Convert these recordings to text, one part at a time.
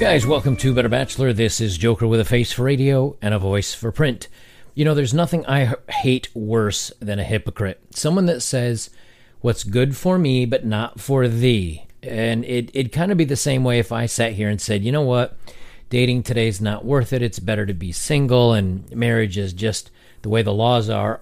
Guys, welcome to Better Bachelor. This is Joker with a face for radio and a voice for print. You know, there's nothing I hate worse than a hypocrite. Someone that says, What's good for me, but not for thee. And it, it'd kind of be the same way if I sat here and said, You know what? Dating today's not worth it. It's better to be single, and marriage is just the way the laws are.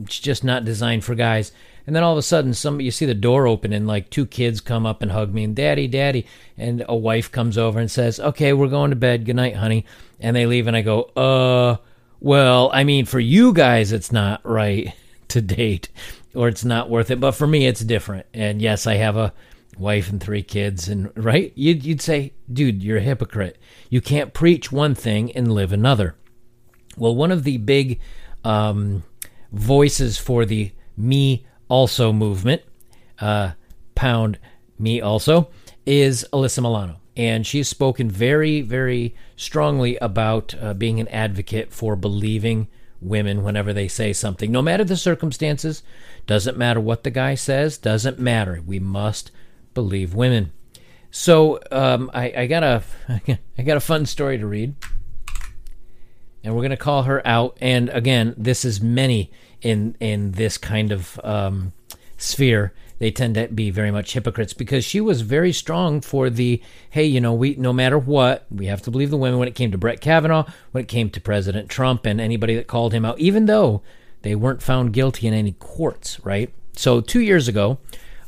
It's just not designed for guys. And then all of a sudden, some you see the door open and like two kids come up and hug me and daddy, daddy, and a wife comes over and says, "Okay, we're going to bed. Good night, honey." And they leave, and I go, "Uh, well, I mean, for you guys, it's not right to date, or it's not worth it. But for me, it's different. And yes, I have a wife and three kids, and right, you'd you'd say, dude, you're a hypocrite. You can't preach one thing and live another. Well, one of the big um, voices for the me also movement, uh, pound me also, is Alyssa Milano. And she's spoken very, very strongly about uh, being an advocate for believing women whenever they say something, no matter the circumstances. Doesn't matter what the guy says, doesn't matter. We must believe women. So um, I, I got a I got a fun story to read, and we're gonna call her out. And again, this is many in in this kind of um, sphere, they tend to be very much hypocrites because she was very strong for the hey, you know, we no matter what, we have to believe the women when it came to Brett Kavanaugh, when it came to President Trump and anybody that called him out, even though they weren't found guilty in any courts, right? So two years ago,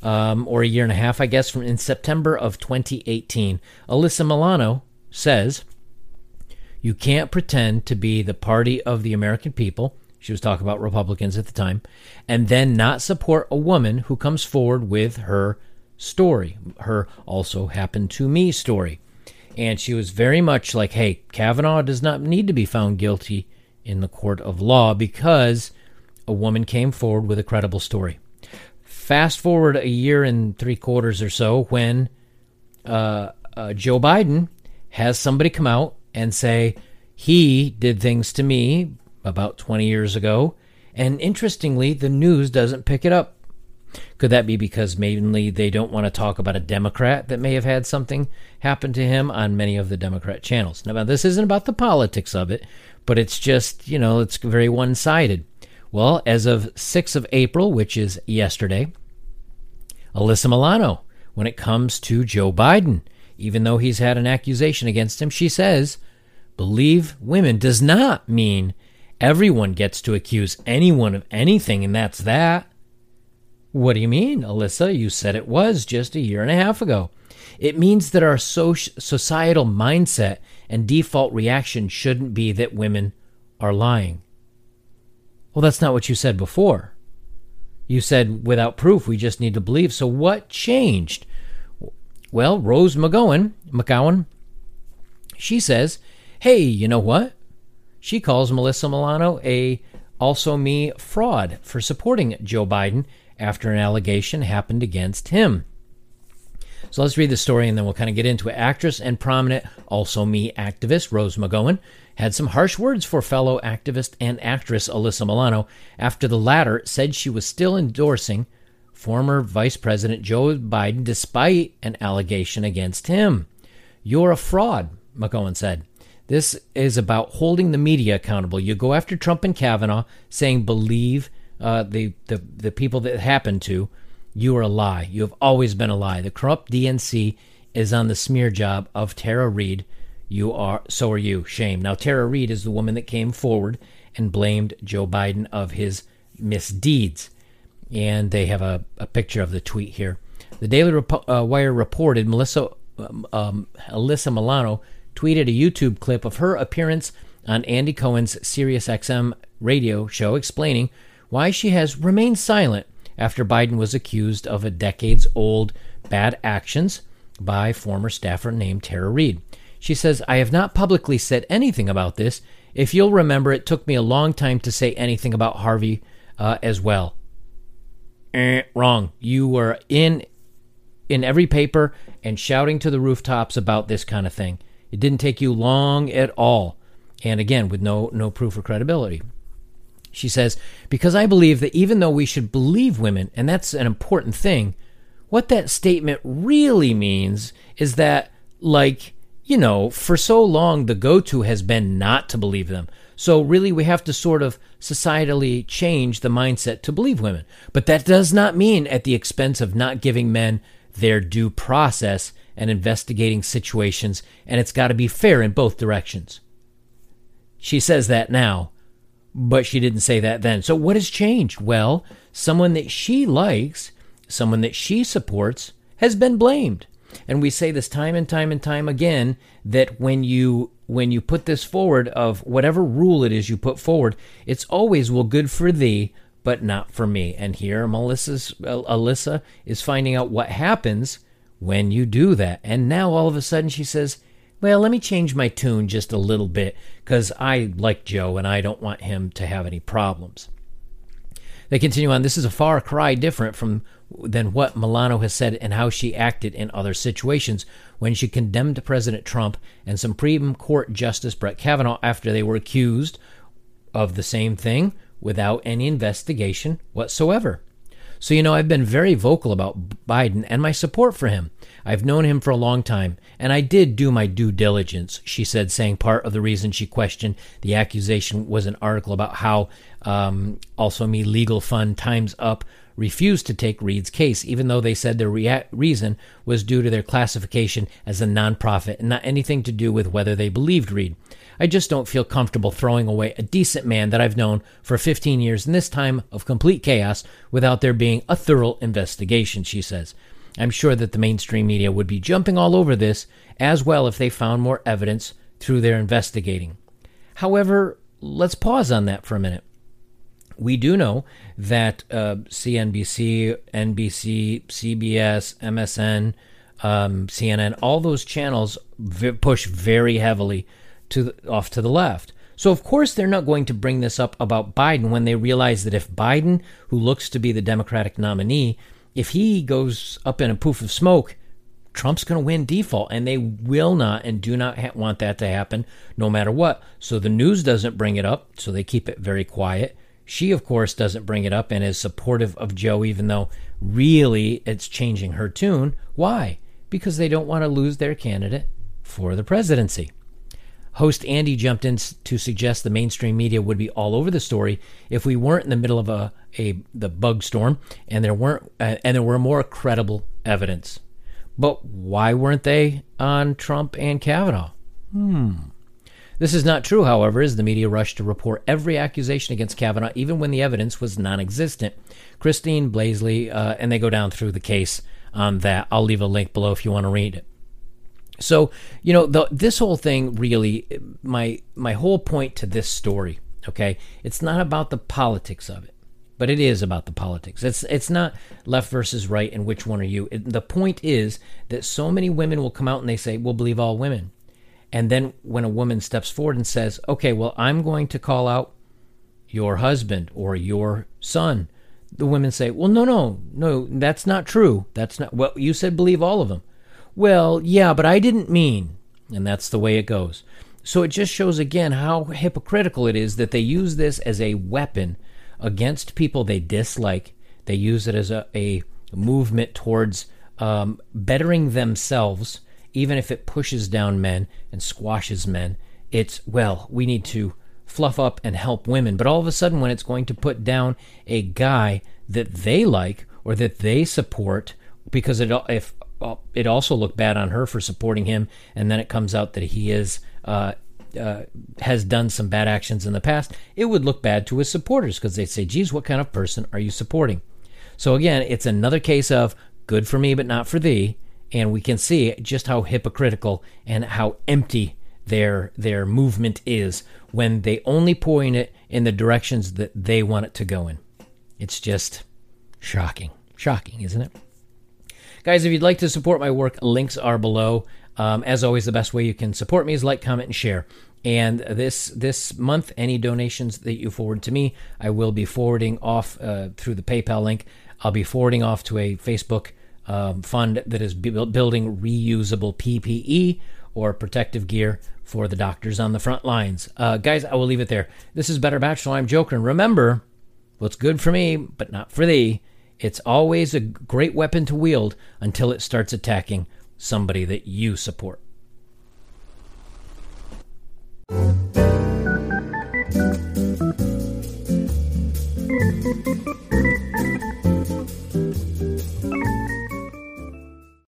um, or a year and a half, I guess, from in September of 2018, Alyssa Milano says, "You can't pretend to be the party of the American people." She was talking about Republicans at the time, and then not support a woman who comes forward with her story, her also happened to me story. And she was very much like, hey, Kavanaugh does not need to be found guilty in the court of law because a woman came forward with a credible story. Fast forward a year and three quarters or so when uh, uh, Joe Biden has somebody come out and say, he did things to me about 20 years ago, and interestingly, the news doesn't pick it up. Could that be because mainly they don't want to talk about a Democrat that may have had something happen to him on many of the Democrat channels? Now, this isn't about the politics of it, but it's just, you know, it's very one sided. Well, as of 6th of April, which is yesterday, Alyssa Milano, when it comes to Joe Biden, even though he's had an accusation against him, she says, believe women does not mean Everyone gets to accuse anyone of anything, and that's that. What do you mean, Alyssa? You said it was just a year and a half ago. It means that our societal mindset and default reaction shouldn't be that women are lying. Well, that's not what you said before. You said without proof, we just need to believe. So what changed? Well, Rose McGowan, McGowan, she says, hey, you know what? She calls Melissa Milano a also me fraud for supporting Joe Biden after an allegation happened against him. So let's read the story and then we'll kind of get into it. Actress and prominent also me activist Rose McGowan had some harsh words for fellow activist and actress Alyssa Milano after the latter said she was still endorsing former Vice President Joe Biden despite an allegation against him. You're a fraud, McGowan said. This is about holding the media accountable. You go after Trump and Kavanaugh, saying believe uh, the, the the people that happened to. You are a lie. You have always been a lie. The corrupt DNC is on the smear job of Tara Reade. You are so are you. Shame. Now Tara Reade is the woman that came forward and blamed Joe Biden of his misdeeds. And they have a, a picture of the tweet here. The Daily uh, Wire reported Melissa um, um, Alyssa Milano tweeted a YouTube clip of her appearance on Andy Cohen's SiriusXM radio show explaining why she has remained silent after Biden was accused of a decades old bad actions by former staffer named Tara Reade. She says, I have not publicly said anything about this. If you'll remember, it took me a long time to say anything about Harvey uh, as well. Eh, wrong. You were in in every paper and shouting to the rooftops about this kind of thing. It didn't take you long at all. And again, with no, no proof or credibility. She says, Because I believe that even though we should believe women, and that's an important thing, what that statement really means is that, like, you know, for so long, the go to has been not to believe them. So, really, we have to sort of societally change the mindset to believe women. But that does not mean at the expense of not giving men their due process and investigating situations, and it's got to be fair in both directions. She says that now, but she didn't say that then. So, what has changed? Well, someone that she likes, someone that she supports, has been blamed. And we say this time and time and time again that when you when you put this forward of whatever rule it is you put forward, it's always well good for thee, but not for me. And here Melissa's Alyssa is finding out what happens when you do that. And now all of a sudden she says, "Well, let me change my tune just a little bit cuz I like Joe and I don't want him to have any problems." They continue on. This is a far cry different from than what Milano has said and how she acted in other situations when she condemned President Trump and Supreme Court Justice Brett Kavanaugh after they were accused of the same thing without any investigation whatsoever. So, you know, I've been very vocal about Biden and my support for him. I've known him for a long time, and I did do my due diligence, she said, saying part of the reason she questioned the accusation was an article about how um, also me legal fund Times Up refused to take Reade's case, even though they said their rea- reason was due to their classification as a nonprofit and not anything to do with whether they believed Reade. I just don't feel comfortable throwing away a decent man that I've known for 15 years in this time of complete chaos without there being a thorough investigation, she says. I'm sure that the mainstream media would be jumping all over this as well if they found more evidence through their investigating. However, let's pause on that for a minute. We do know that uh, CNBC, NBC, CBS, MSN, um, CNN, all those channels v- push very heavily to the, off to the left. So of course they're not going to bring this up about Biden when they realize that if Biden, who looks to be the Democratic nominee, if he goes up in a poof of smoke, Trump's going to win default, and they will not and do not ha- want that to happen no matter what. So the news doesn't bring it up, so they keep it very quiet. She, of course, doesn't bring it up and is supportive of Joe, even though really it's changing her tune. Why? Because they don't want to lose their candidate for the presidency. Host Andy jumped in to suggest the mainstream media would be all over the story if we weren't in the middle of a, a the bug storm and there weren't uh, and there were more credible evidence. But why weren't they on Trump and Kavanaugh? Hmm. This is not true, however, as the media rushed to report every accusation against Kavanaugh, even when the evidence was non existent. Christine Blasey, uh, and they go down through the case on that. I'll leave a link below if you want to read it. So you know, the, this whole thing really, my my whole point to this story, okay, it's not about the politics of it, but it is about the politics. It's it's not left versus right and which one are you. It, the point is that so many women will come out and they say, "We'll believe all women," and then when a woman steps forward and says, "Okay, well, I'm going to call out your husband or your son," the women say, "Well, no, no, no, that's not true. That's not well. You said believe all of them." Well, yeah, but I didn't mean. And that's the way it goes. So it just shows again how hypocritical it is that they use this as a weapon against people they dislike. They use it as a, a movement towards um, bettering themselves, even if it pushes down men and squashes men. It's, well, we need to fluff up and help women. But all of a sudden, when it's going to put down a guy that they like or that they support, because it, if it also looked bad on her for supporting him, and then it comes out that he is uh, uh, has done some bad actions in the past. It would look bad to his supporters because they'd say, "Geez, what kind of person are you supporting?" So again, it's another case of good for me but not for thee, and we can see just how hypocritical and how empty their their movement is when they only point it in the directions that they want it to go in. It's just shocking, shocking, isn't it? Guys, if you'd like to support my work, links are below. Um, as always, the best way you can support me is like, comment, and share. And this this month, any donations that you forward to me, I will be forwarding off uh, through the PayPal link. I'll be forwarding off to a Facebook um, fund that is building reusable PPE or protective gear for the doctors on the front lines. Uh, guys, I will leave it there. This is Better Bachelor. I'm Joker. And remember, what's good for me, but not for thee, It's always a great weapon to wield until it starts attacking somebody that you support.